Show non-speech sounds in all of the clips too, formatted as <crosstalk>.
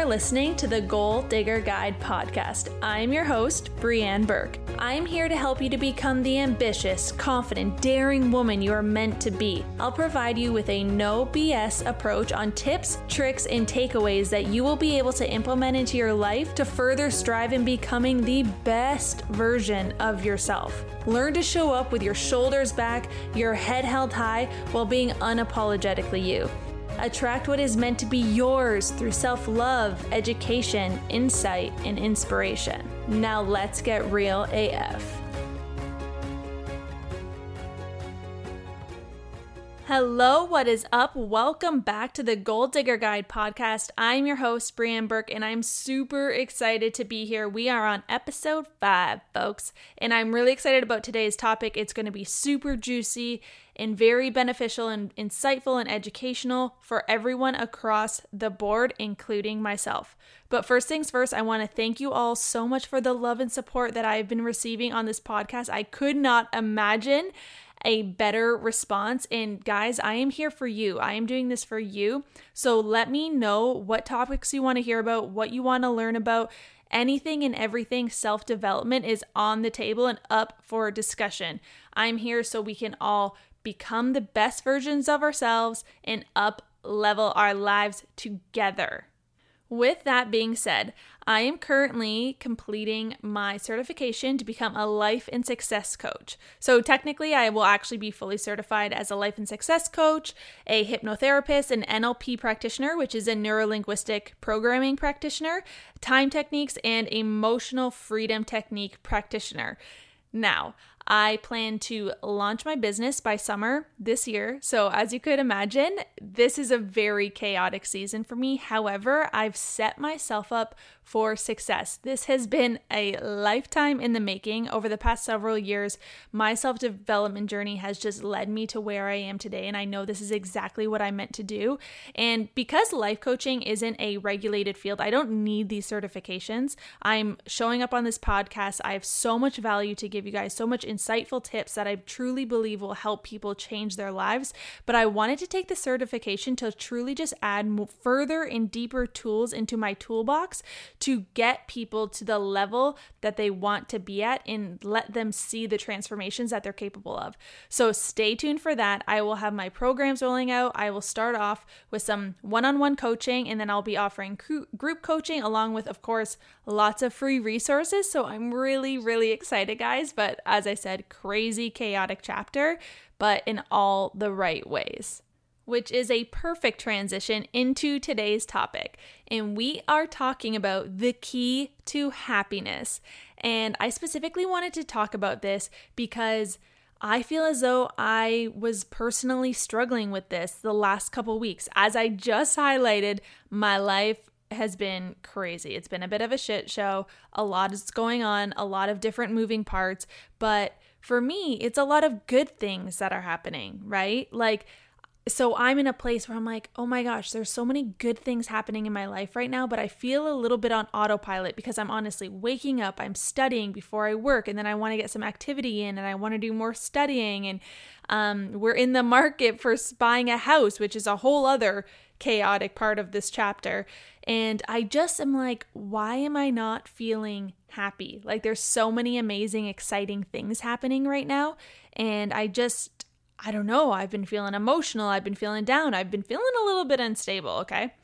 are listening to the Goal Digger Guide podcast. I'm your host, Breanne Burke. I'm here to help you to become the ambitious, confident, daring woman you are meant to be. I'll provide you with a no BS approach on tips, tricks, and takeaways that you will be able to implement into your life to further strive in becoming the best version of yourself. Learn to show up with your shoulders back, your head held high, while being unapologetically you. Attract what is meant to be yours through self love, education, insight, and inspiration. Now let's get real AF. Hello, what is up? Welcome back to the Goal Digger Guide podcast. I'm your host, Breanne Burke, and I'm super excited to be here. We are on episode five, folks, and I'm really excited about today's topic. It's going to be super juicy and very beneficial and insightful and educational for everyone across the board, including myself. But first things first, I want to thank you all so much for the love and support that I've been receiving on this podcast. I could not imagine a better response. And guys, I am here for you. I am doing this for you. So let me know what topics you want to hear about, what you want to learn about. Anything and everything self development is on the table and up for discussion. I'm here so we can all become the best versions of ourselves and up level our lives together. With that being said, I am currently completing my certification to become a life and success coach. So, technically, I will actually be fully certified as a life and success coach, a hypnotherapist, an NLP practitioner, which is a neurolinguistic programming practitioner, time techniques, and emotional freedom technique practitioner. Now, I plan to launch my business by summer this year. So, as you could imagine, this is a very chaotic season for me. However, I've set myself up for success. This has been a lifetime in the making. Over the past several years, my self development journey has just led me to where I am today. And I know this is exactly what I meant to do. And because life coaching isn't a regulated field, I don't need these certifications. I'm showing up on this podcast. I have so much value to give you guys, so much insightful tips that I truly believe will help people change their lives. But I wanted to take the certification to truly just add further and deeper tools into my toolbox to get people to the level that they want to be at and let them see the transformations that they're capable of. So stay tuned for that. I will have my programs rolling out. I will start off with some one on one coaching and then I'll be offering group coaching along with, of course, lots of free resources. So I'm really, really excited, guys. But as I said, crazy, chaotic chapter, but in all the right ways which is a perfect transition into today's topic. And we are talking about the key to happiness. And I specifically wanted to talk about this because I feel as though I was personally struggling with this the last couple weeks. As I just highlighted, my life has been crazy. It's been a bit of a shit show. A lot is going on, a lot of different moving parts, but for me, it's a lot of good things that are happening, right? Like so I'm in a place where I'm like, oh my gosh, there's so many good things happening in my life right now, but I feel a little bit on autopilot because I'm honestly waking up, I'm studying before I work, and then I want to get some activity in and I want to do more studying. And um, we're in the market for buying a house, which is a whole other chaotic part of this chapter. And I just am like, why am I not feeling happy? Like, there's so many amazing, exciting things happening right now. And I just, I don't know, I've been feeling emotional, I've been feeling down, I've been feeling a little bit unstable, okay?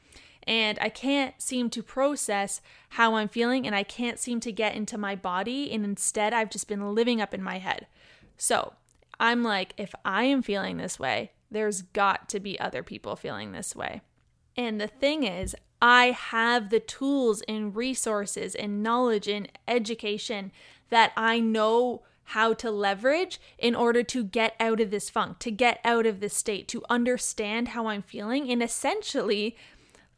And I can't seem to process how I'm feeling and I can't seem to get into my body. And instead, I've just been living up in my head. So I'm like, if I am feeling this way, there's got to be other people feeling this way. And the thing is, I have the tools and resources and knowledge and education that I know how to leverage in order to get out of this funk, to get out of this state, to understand how I'm feeling, and essentially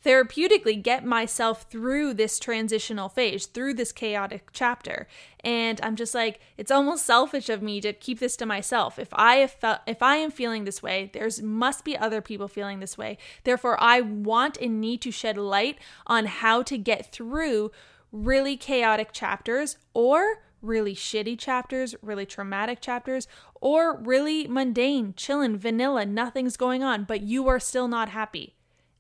therapeutically get myself through this transitional phase, through this chaotic chapter. And I'm just like, it's almost selfish of me to keep this to myself. If I felt, if I am feeling this way, there's must be other people feeling this way. Therefore, I want and need to shed light on how to get through really chaotic chapters or really shitty chapters, really traumatic chapters, or really mundane, chillin', vanilla, nothing's going on, but you are still not happy.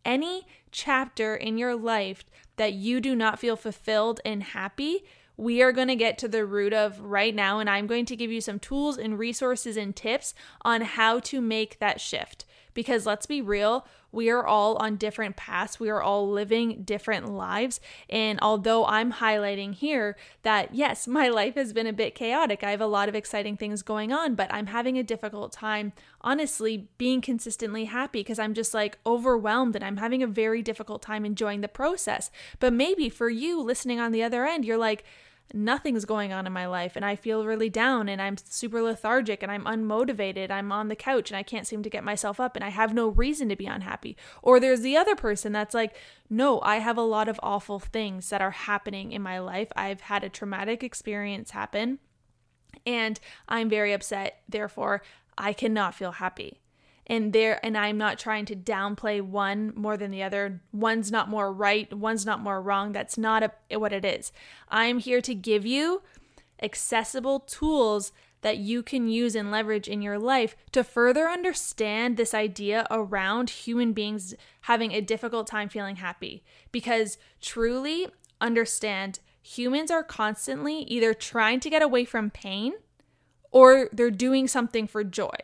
any chapter in your life that you do not feel fulfilled and happy, we are going to get to the root of right now. And I'm going to give you some tools and resources and tips on how to make that shift. Because let's be real, we are all on different paths. We are all living different lives. And although I'm highlighting here that, yes, <laughs> my life has been a bit chaotic, I have a lot of exciting things going on, but I'm having a difficult time, honestly, being consistently happy because I'm just like overwhelmed and I'm having a very difficult time enjoying the process. But maybe for you listening on the other end, you're like, nothing's going on in my life and I feel really down and I'm super lethargic and I'm unmotivated. I'm on the couch and I can't seem to get myself up and I have no reason to be unhappy. Or there's the other person that's like, no, I have a lot of awful things that are happening in my life. I've had a traumatic experience happen and I'm very upset. Therefore, I cannot feel happy and there and I'm not trying to downplay one more than the other. One's not more right, one's not more wrong. That's not a, what it is. I'm here to give you accessible tools that you can use and leverage in your life to further understand this idea around human beings having a difficult time feeling happy. Because truly understand humans are constantly either trying to get away from pain or they're doing something for joy.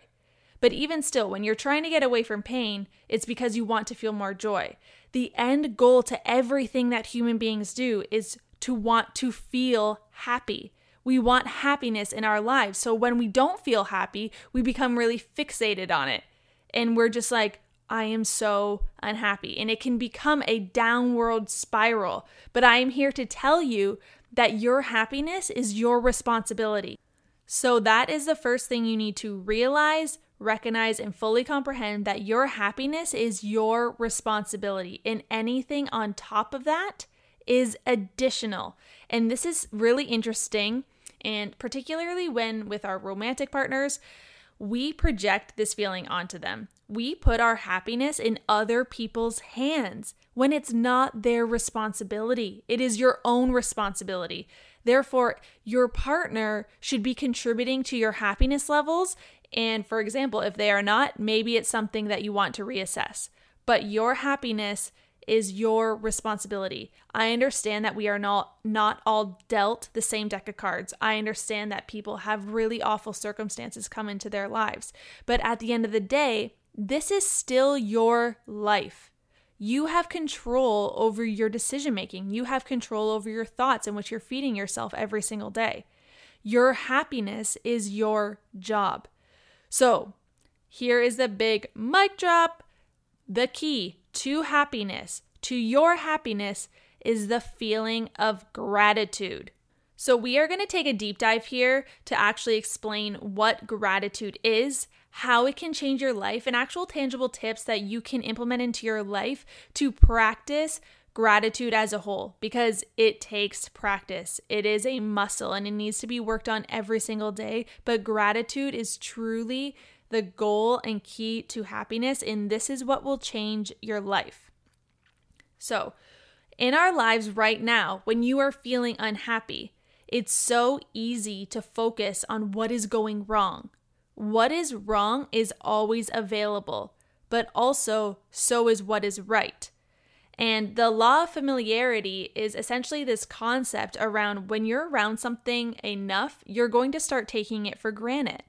But even still, when you're trying to get away from pain, it's because you want to feel more joy. The end goal to everything that human beings do is to want to feel happy. We want happiness in our lives. So when we don't feel happy, we become really fixated on it. And we're just like, I am so unhappy. And it can become a downward spiral. But I am here to tell you that your happiness is your responsibility. So that is the first thing you need to realize, recognize, and fully comprehend that your happiness is your responsibility, and anything on top of that is additional. And this is really interesting, and particularly when with our romantic partners, we project this feeling onto them. We put our happiness in other people's hands when it's not their responsibility. It is your own responsibility. Therefore, your partner should be contributing to your happiness levels and for example, if they are not, maybe it's something that you want to reassess. But your happiness is your responsibility. I understand that we are not not all dealt the same deck of cards. I understand that people have really awful circumstances come into their lives. But at the end of the day, this is still your life. You have control over your decision making. You have control over your thoughts and what you're feeding yourself every single day. Your happiness is your job. So, here is the big mic drop. The key to happiness, to your happiness, is the feeling of gratitude. So, we are going to take a deep dive here to actually explain what gratitude is, how it can change your life, and actual tangible tips that you can implement into your life to practice gratitude as a whole because it takes practice. It is a muscle and it needs to be worked on every single day. But gratitude is truly the goal and key to happiness, and this is what will change your life. So, in our lives right now, when you are feeling unhappy, it's so easy to focus on what is going wrong. What is wrong is always available, but also so is what is right. And the law of familiarity is essentially this concept around when you're around something enough, you're going to start taking it for granted.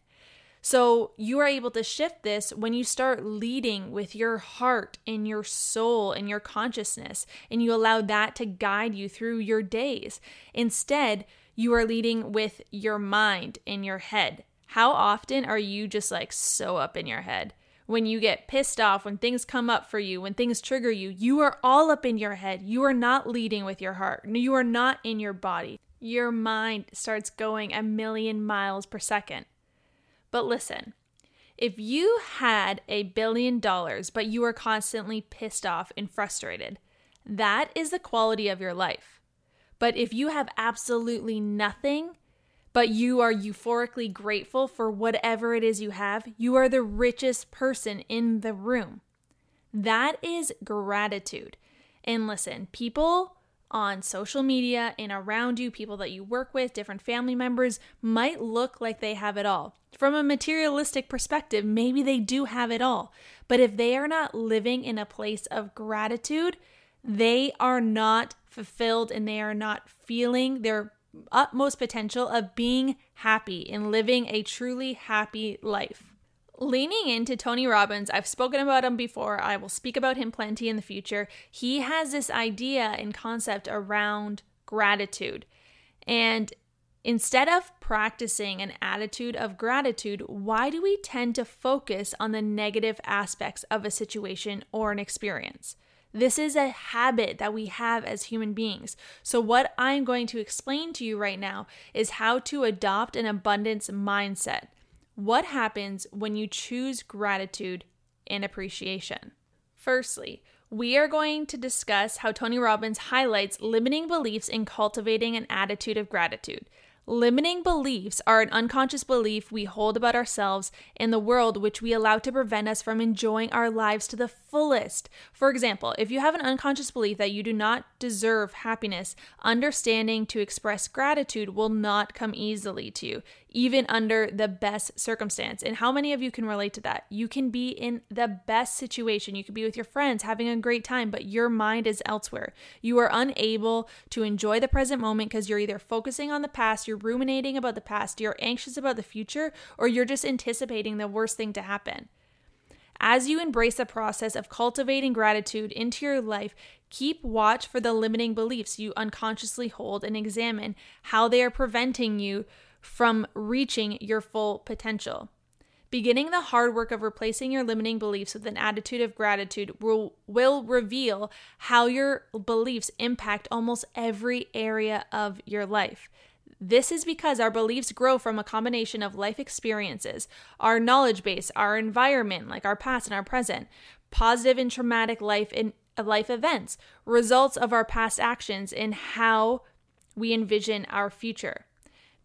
So you are able to shift this when you start leading with your heart and your soul and your consciousness, and you allow that to guide you through your days. Instead, you are leading with your mind and your head. How often are you just like so up in your head? When you get pissed off, when things come up for you, when things trigger you, you are all up in your head. You are not leading with your heart. You are not in your body. Your mind starts going a million miles per second. But listen, if you had a billion dollars, but you are constantly pissed off and frustrated, that is the quality of your life. But if you have absolutely nothing, but you are euphorically grateful for whatever it is you have, you are the richest person in the room. That is gratitude. And listen, people on social media and around you, people that you work with, different family members, might look like they have it all. From a materialistic perspective, maybe they do have it all. But if they are not living in a place of gratitude, they are not fulfilled and they are not feeling their utmost potential of being happy and living a truly happy life. Leaning into Tony Robbins, I've spoken about him before. I will speak about him plenty in the future. He has this idea and concept around gratitude. And instead of practicing an attitude of gratitude, why do we tend to focus on the negative aspects of a situation or an experience? This is a habit that we have as human beings. So, what I'm going to explain to you right now is how to adopt an abundance mindset. What happens when you choose gratitude and appreciation? Firstly, we are going to discuss how Tony Robbins highlights limiting beliefs in cultivating an attitude of gratitude. Limiting beliefs are an unconscious belief we hold about ourselves and the world which we allow to prevent us from enjoying our lives to the fullest. For example, if you have an unconscious belief that you do not deserve happiness, understanding to express gratitude will not come easily to you even under the best circumstance. And how many of you can relate to that? You can be in the best situation. You could be with your friends having a great time, but your mind is elsewhere. You are unable to enjoy the present moment because you're either focusing on the past, you're ruminating about the past, you're anxious about the future, or you're just anticipating the worst thing to happen. As you embrace the process of cultivating gratitude into your life, keep watch for the limiting beliefs you unconsciously hold and examine how they are preventing you from reaching your full potential. Beginning the hard work of replacing your limiting beliefs with an attitude of gratitude will, will reveal how your beliefs impact almost every area of your life. This is because our beliefs grow from a combination of life experiences, our knowledge base, our environment, like our past and our present, positive and traumatic life in life events, results of our past actions, and how we envision our future.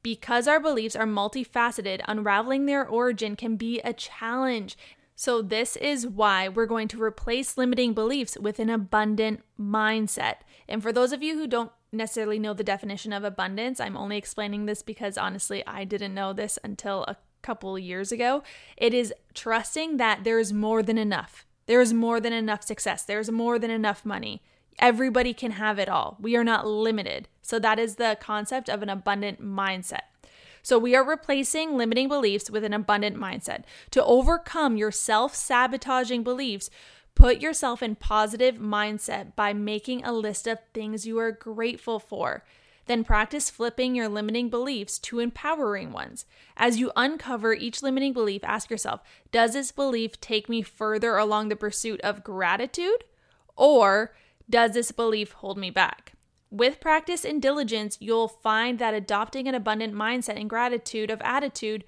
Because our beliefs are multifaceted, unraveling their origin can be a challenge. So, this is why we're going to replace limiting beliefs with an abundant mindset. And for those of you who don't necessarily know the definition of abundance, I'm only explaining this because honestly, I didn't know this until a couple years ago. It is trusting that there is more than enough. There is more than enough success. There's more than enough money. Everybody can have it all. We are not limited. So, that is the concept of an abundant mindset. So, we are replacing limiting beliefs with an abundant mindset. To overcome your self sabotaging beliefs, put yourself in positive mindset by making a list of things you are grateful for. Then practice flipping your limiting beliefs to empowering ones. As you uncover each limiting belief, ask yourself Does this belief take me further along the pursuit of gratitude? Or does this belief hold me back? With practice and diligence, you'll find that adopting an abundant mindset and gratitude of attitude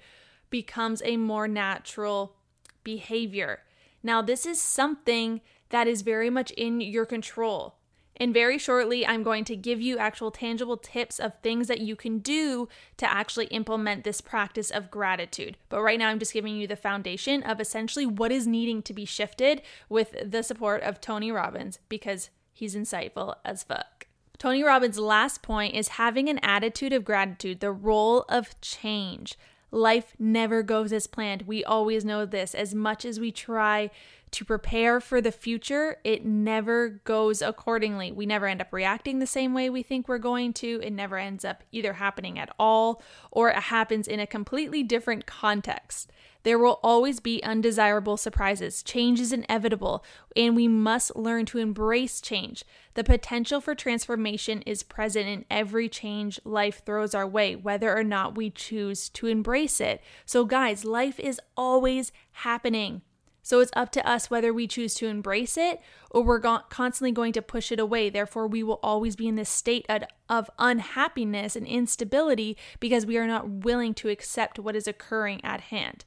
becomes a more natural behavior. Now, this is something that is very much in your control. And very shortly, I'm going to give you actual tangible tips of things that you can do to actually implement this practice of gratitude. But right now, I'm just giving you the foundation of essentially what is needing to be shifted with the support of Tony Robbins because He's insightful as fuck. Tony Robbins' last point is having an attitude of gratitude, the role of change. Life never goes as planned. We always know this. As much as we try to prepare for the future, it never goes accordingly. We never end up reacting the same way we think we're going to. It never ends up either happening at all or it happens in a completely different context. There will always be undesirable surprises. Change is inevitable, and we must learn to embrace change. The potential for transformation is present in every change life throws our way, whether or not we choose to embrace it. So, guys, life is always happening. So it's up to us whether we choose to embrace it or we're go- constantly going to push it away. Therefore, we will always be in this state of, of unhappiness and instability because we are not willing to accept what is occurring at hand.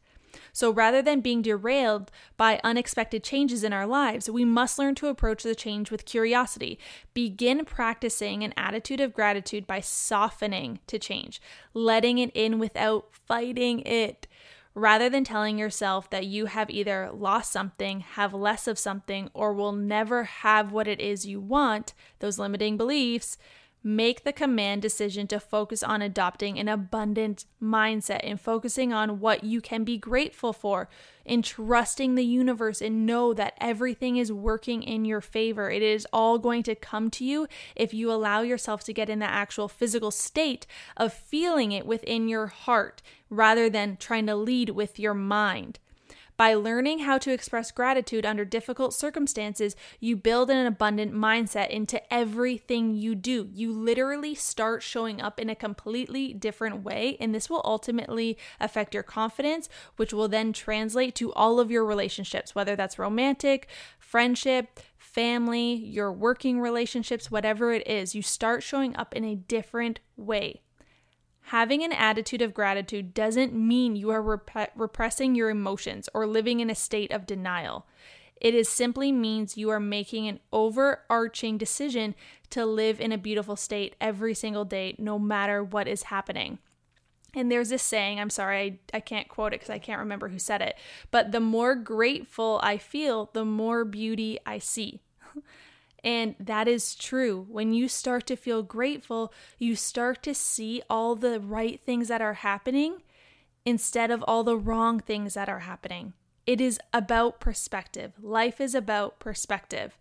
So rather than being derailed by unexpected changes in our lives, we must learn to approach the change with curiosity. Begin practicing an attitude of gratitude by softening to change, letting it in without fighting it. rather than telling yourself that you have either lost something, have less of something, or will never have what it is you want, those limiting beliefs, Make the command decision to focus on adopting an abundant mindset and focusing on what you can be grateful for, and trusting the universe and know that everything is working in your favor. It is all going to come to you if you allow yourself to get in the actual physical state of feeling it within your heart rather than trying to lead with your mind. By learning how to express gratitude under difficult circumstances, you build an abundant mindset into everything you do. You literally start showing up in a completely different way, and this will ultimately affect your confidence, which will then translate to all of your relationships, whether that's romantic, friendship, family, your working relationships, whatever it is. You start showing up in a different way. Having an attitude of gratitude doesn't mean you are rep- repressing your emotions or living in a state of denial. It is simply means you are making an overarching decision to live in a beautiful state every single day, no matter what is happening. And there's this saying, I'm sorry, I, I can't quote it because I can't remember who said it, but the more grateful I feel, the more beauty I see. <laughs> And that is true. When you start to feel grateful, you start to see all the right things that are happening instead of all the wrong things that are happening. It is about perspective. Life is about perspective.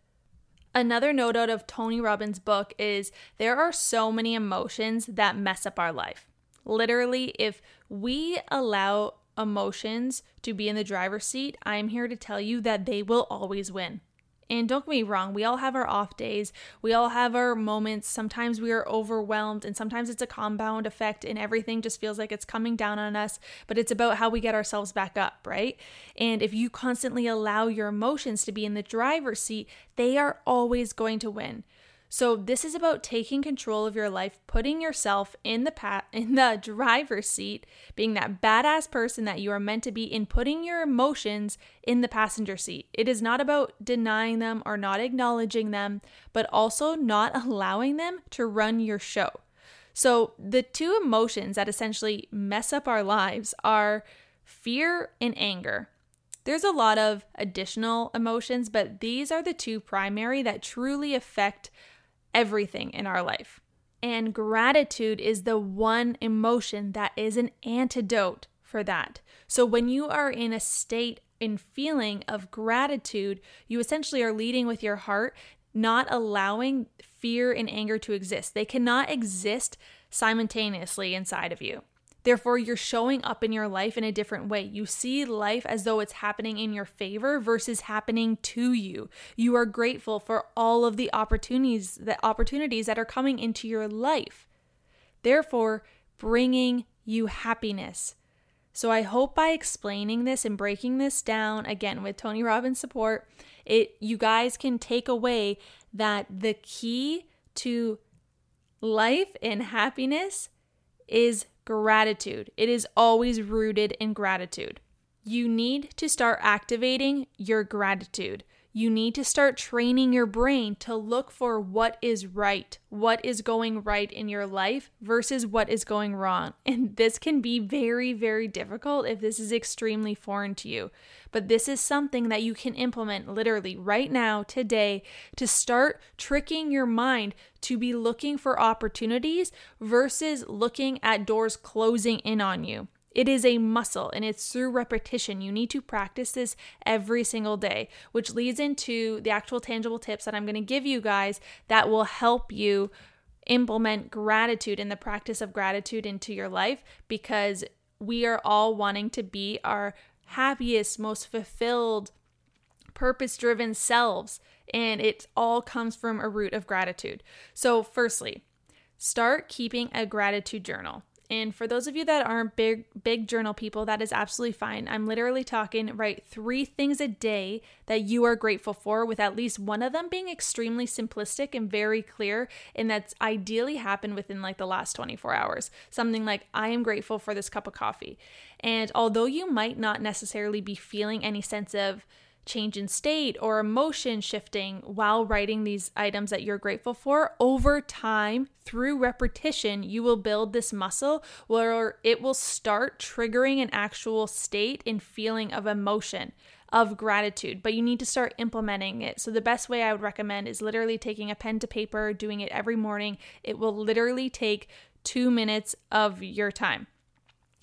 Another note out of Tony Robbins' book is there are so many emotions that mess up our life. Literally, if we allow emotions to be in the driver's seat, I'm here to tell you that they will always win. And don't get me wrong, we all have our off days. We all have our moments. Sometimes we are overwhelmed, and sometimes it's a compound effect, and everything just feels like it's coming down on us. But it's about how we get ourselves back up, right? And if you constantly allow your emotions to be in the driver's seat, they are always going to win. So this is about taking control of your life, putting yourself in the <laughs> in the driver's seat, being that badass person that you are meant to be in putting your emotions in the passenger seat. It is not about denying them or not acknowledging them, but also not <laughs> allowing them to run your show. So the two emotions that essentially mess up our lives are fear and anger. There's a lot of additional emotions, but these are the two primary that truly affect everything in our life. And gratitude is the one emotion that is an antidote for that. So when you are in a state in feeling of gratitude, you essentially are leading with your heart, not allowing fear and anger to exist. They cannot exist simultaneously inside of you. Therefore, you're showing up in your life in a different way. You see life as though it's happening in your favor versus happening to you. You are grateful for all of the opportunities that opportunities that are coming into your life. Therefore, bringing you happiness. So I hope by explaining this and breaking this down again with Tony Robbins support, it you guys can take away that the key to life and happiness is gratitude. It is always rooted in gratitude. You need to start activating your gratitude. You need to start training your brain to look for what is right, what is going right in your life versus what is going wrong. <laughs> And this can be very, very difficult if this is extremely foreign to you. But this is something that you can implement literally right now, today, to start tricking your mind to be looking for opportunities versus looking at doors closing in on you. It is a muscle and it's through repetition. You need to practice this every single day, which leads into the actual tangible tips that I'm going to give you guys that will help you implement gratitude and the practice of gratitude into your life because we are all wanting to be our happiest, most fulfilled, purpose driven selves. And it all comes from a root of gratitude. So, firstly, start keeping a gratitude journal. And for those of you that aren't big big journal people, that is absolutely fine. I'm literally talking write 3 things a day that you are grateful for with at least one of them being extremely simplistic and very clear and that's ideally happened within like the last 24 hours. Something like I am grateful for this cup of coffee. And although you might not necessarily be feeling any sense of change in state or emotion shifting while writing these items that you're grateful for, over time, through repetition, you will build this muscle where it will start triggering an actual state and feeling of emotion of gratitude, but you need to start implementing it. So, the best way I would recommend is literally taking a pen to paper, doing it every morning. It will literally take two minutes of your time.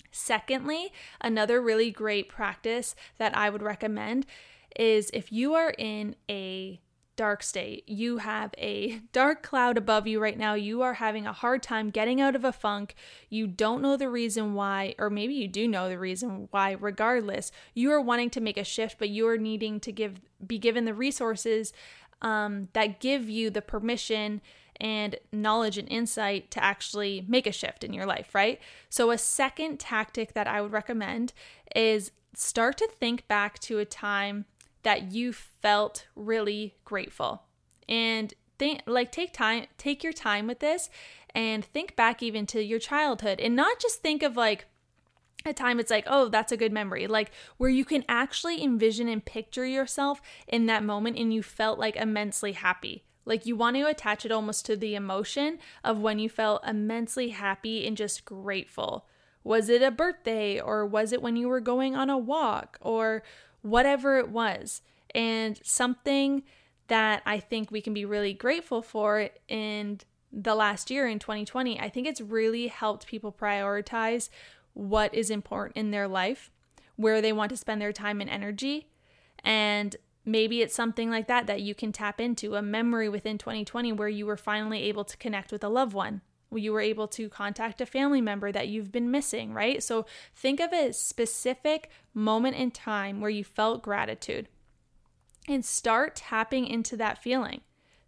Secondly, another really great practice that I would recommend is if you are in a dark state, you have a <laughs> dark cloud above you right now, you are having a hard time getting out of a funk, you don't know the reason why, or maybe you do know the reason why, regardless, you are wanting to make a shift, but you are needing to give be given the resources um, that give you the permission and knowledge and insight to actually make a shift in your life, right? So, a second tactic that I would recommend is start to think back to a time that you felt really grateful. And think like take time take your time with this and think back even to your childhood and not just think of like a time it's like, oh, that's a good memory. Like where you can actually envision and picture yourself in that moment and you felt like immensely happy. Like you want to attach it almost to the emotion of when you felt immensely happy and just grateful. Was it a birthday or was it when you were going on a walk or whatever it was. And something that I think we can be really grateful for in the last year in 2020, I think it's really helped people prioritize what is important in their life, where they want to spend their time and energy. And maybe it's something like that that you can tap into a memory within 2020 where you were finally able to connect with a loved one you were able to contact a family member that you've been missing, right? So think of a specific moment in time where you felt gratitude and start tapping into that feeling.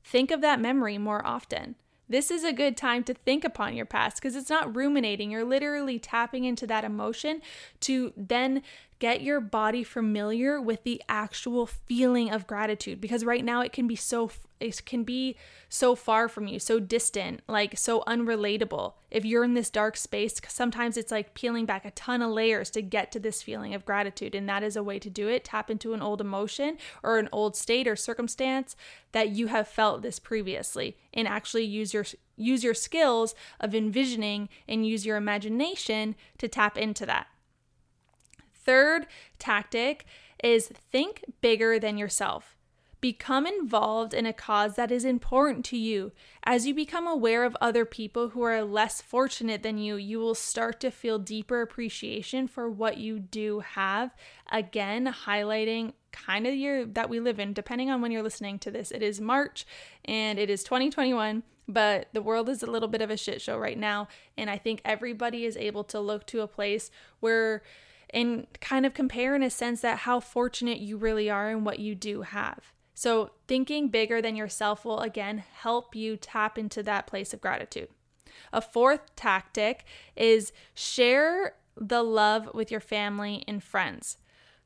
Think of that memory more often. This is a good time to think upon your past because it's not ruminating. You're literally tapping into that emotion to then get your body familiar with the actual feeling of gratitude because right now it can be so it can be so far from you, so distant, like so unrelatable. If you're in this dark space, sometimes it's like peeling back a ton of layers to get to this feeling of gratitude. And that is a way to do it. Tap into an old emotion or an old state or circumstance that you have felt this previously and actually use your use your skills of envisioning and use your imagination to tap into that. Third tactic is think bigger than yourself. Become involved in a cause that is important to you. As you become aware of other people who are less fortunate than you, you will start to feel deeper appreciation for what you do have. Again, highlighting kind of year that we live in, depending on when you're listening to this. It is March and it is 2021 but the world is a little bit of a shit show right now and i think everybody is able to look to a place where and kind of compare in a sense that how fortunate you really are and what you do have. So, thinking bigger than yourself will again help you tap into that place of gratitude. A fourth tactic is share the love with your family and friends.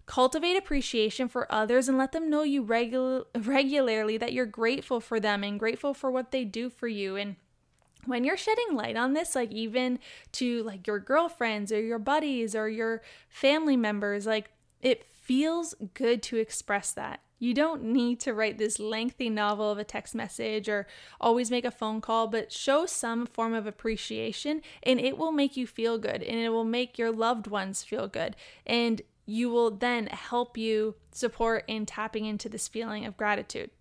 Cultivate appreciation for others and let them know you regu- regularly that you're grateful for them and grateful for what they do for you and when you're shedding light on this like even to like your girlfriends or your buddies or your family members like it feels good to express that you don't need to write this lengthy novel of a text message or always make a phone call, but show some form of appreciation and it will make you feel good and it will make your loved ones feel good. And you will then help you support in tapping into this feeling of gratitude.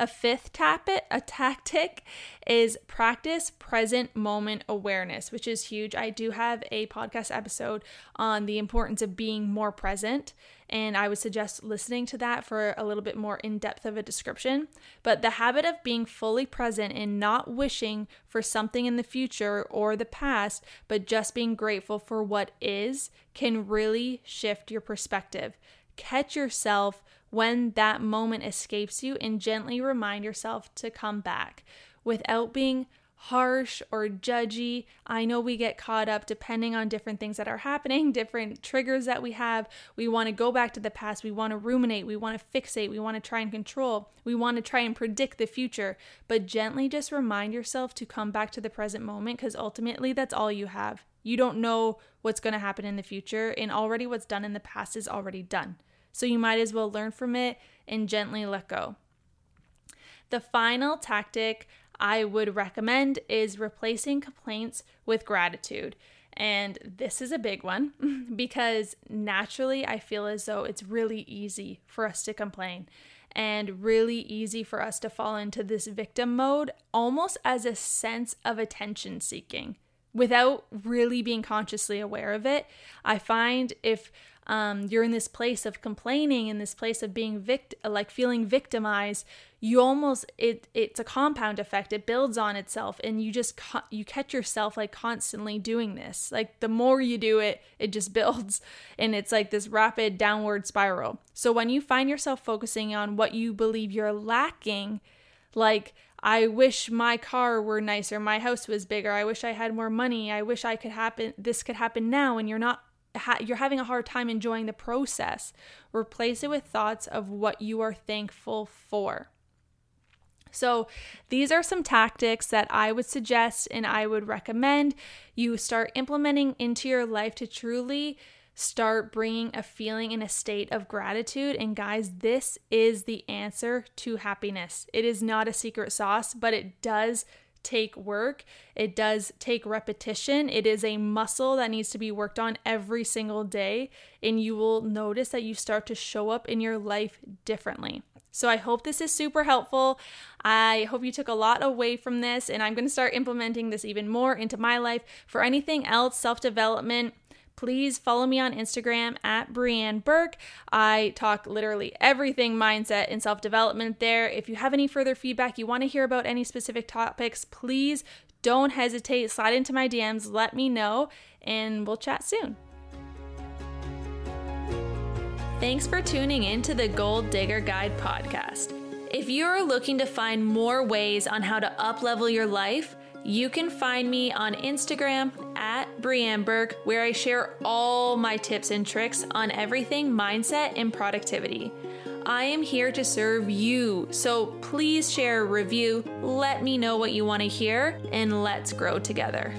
A fifth tap it, a tactic is practice present moment awareness, which is huge. I do have a podcast episode on the importance of being more present, and I would suggest listening to that for a little bit more in depth of a description. But the habit of being fully present and not wishing for something in the future or the past, but just being grateful for what is can really shift your perspective. Catch yourself when that moment escapes you and gently remind yourself to come back without being harsh or judgy. I know we get caught up depending on different things that are happening, <laughs> different triggers that we have. We want to go back to the past. We want to ruminate. We want to fixate. We want to try and control. We want to try and predict the future. But gently just remind yourself to come back to the present moment because ultimately that's all you have. You don't know what's going to happen in the future, and already what's done in the past is already done. So you might as well learn from it and gently let go. The final tactic I would recommend is replacing complaints with gratitude. And this is a big one <laughs> because naturally I feel as though it's really easy for us to complain and really easy for us to fall into this victim mode almost as a sense of attention seeking without really being consciously aware of it. I find if um, you're in this place of complaining, in this place of being vict- like feeling victimized, you almost it it's a compound effect. It builds on itself, and you just you catch yourself like constantly doing this. Like the more you do it, it just <laughs> builds, and it's like this rapid downward spiral. So when you find yourself focusing on what you believe you're lacking, like I wish my car were nicer, my house was bigger, I wish I had more money, I wish I could happen this could happen now and you're not ha- you're having a hard time enjoying the process. Replace it with thoughts of what you are thankful for. So, these are some tactics that I would suggest and I would recommend you start implementing into your life to truly start bringing a feeling and a state of gratitude. And guys, this is the answer to happiness. It is not a secret sauce, but it does take work. It does take repetition. It is a muscle that needs to be worked on every single day. And you will notice that you start to show up in your life differently. So I hope this is super helpful. I hope you took a lot away from this, and I'm going to start implementing this even more into my life. For anything else, self development, please follow me on Instagram at Breanne Burke. I talk literally everything mindset and self development there. If you have any further feedback, you want to hear about any specific topics, please don't hesitate. Slide into my DMs, let me know, and we'll chat soon. Thanks for tuning in to the Goal Digger Guide podcast. If you're looking to find more ways on how to uplevel your life, you can find me on Instagram at Breanne Burke, where I share all my tips and tricks on everything mindset and productivity. I am here to serve you, so please share a review, let me know what you want to hear, and let's grow together.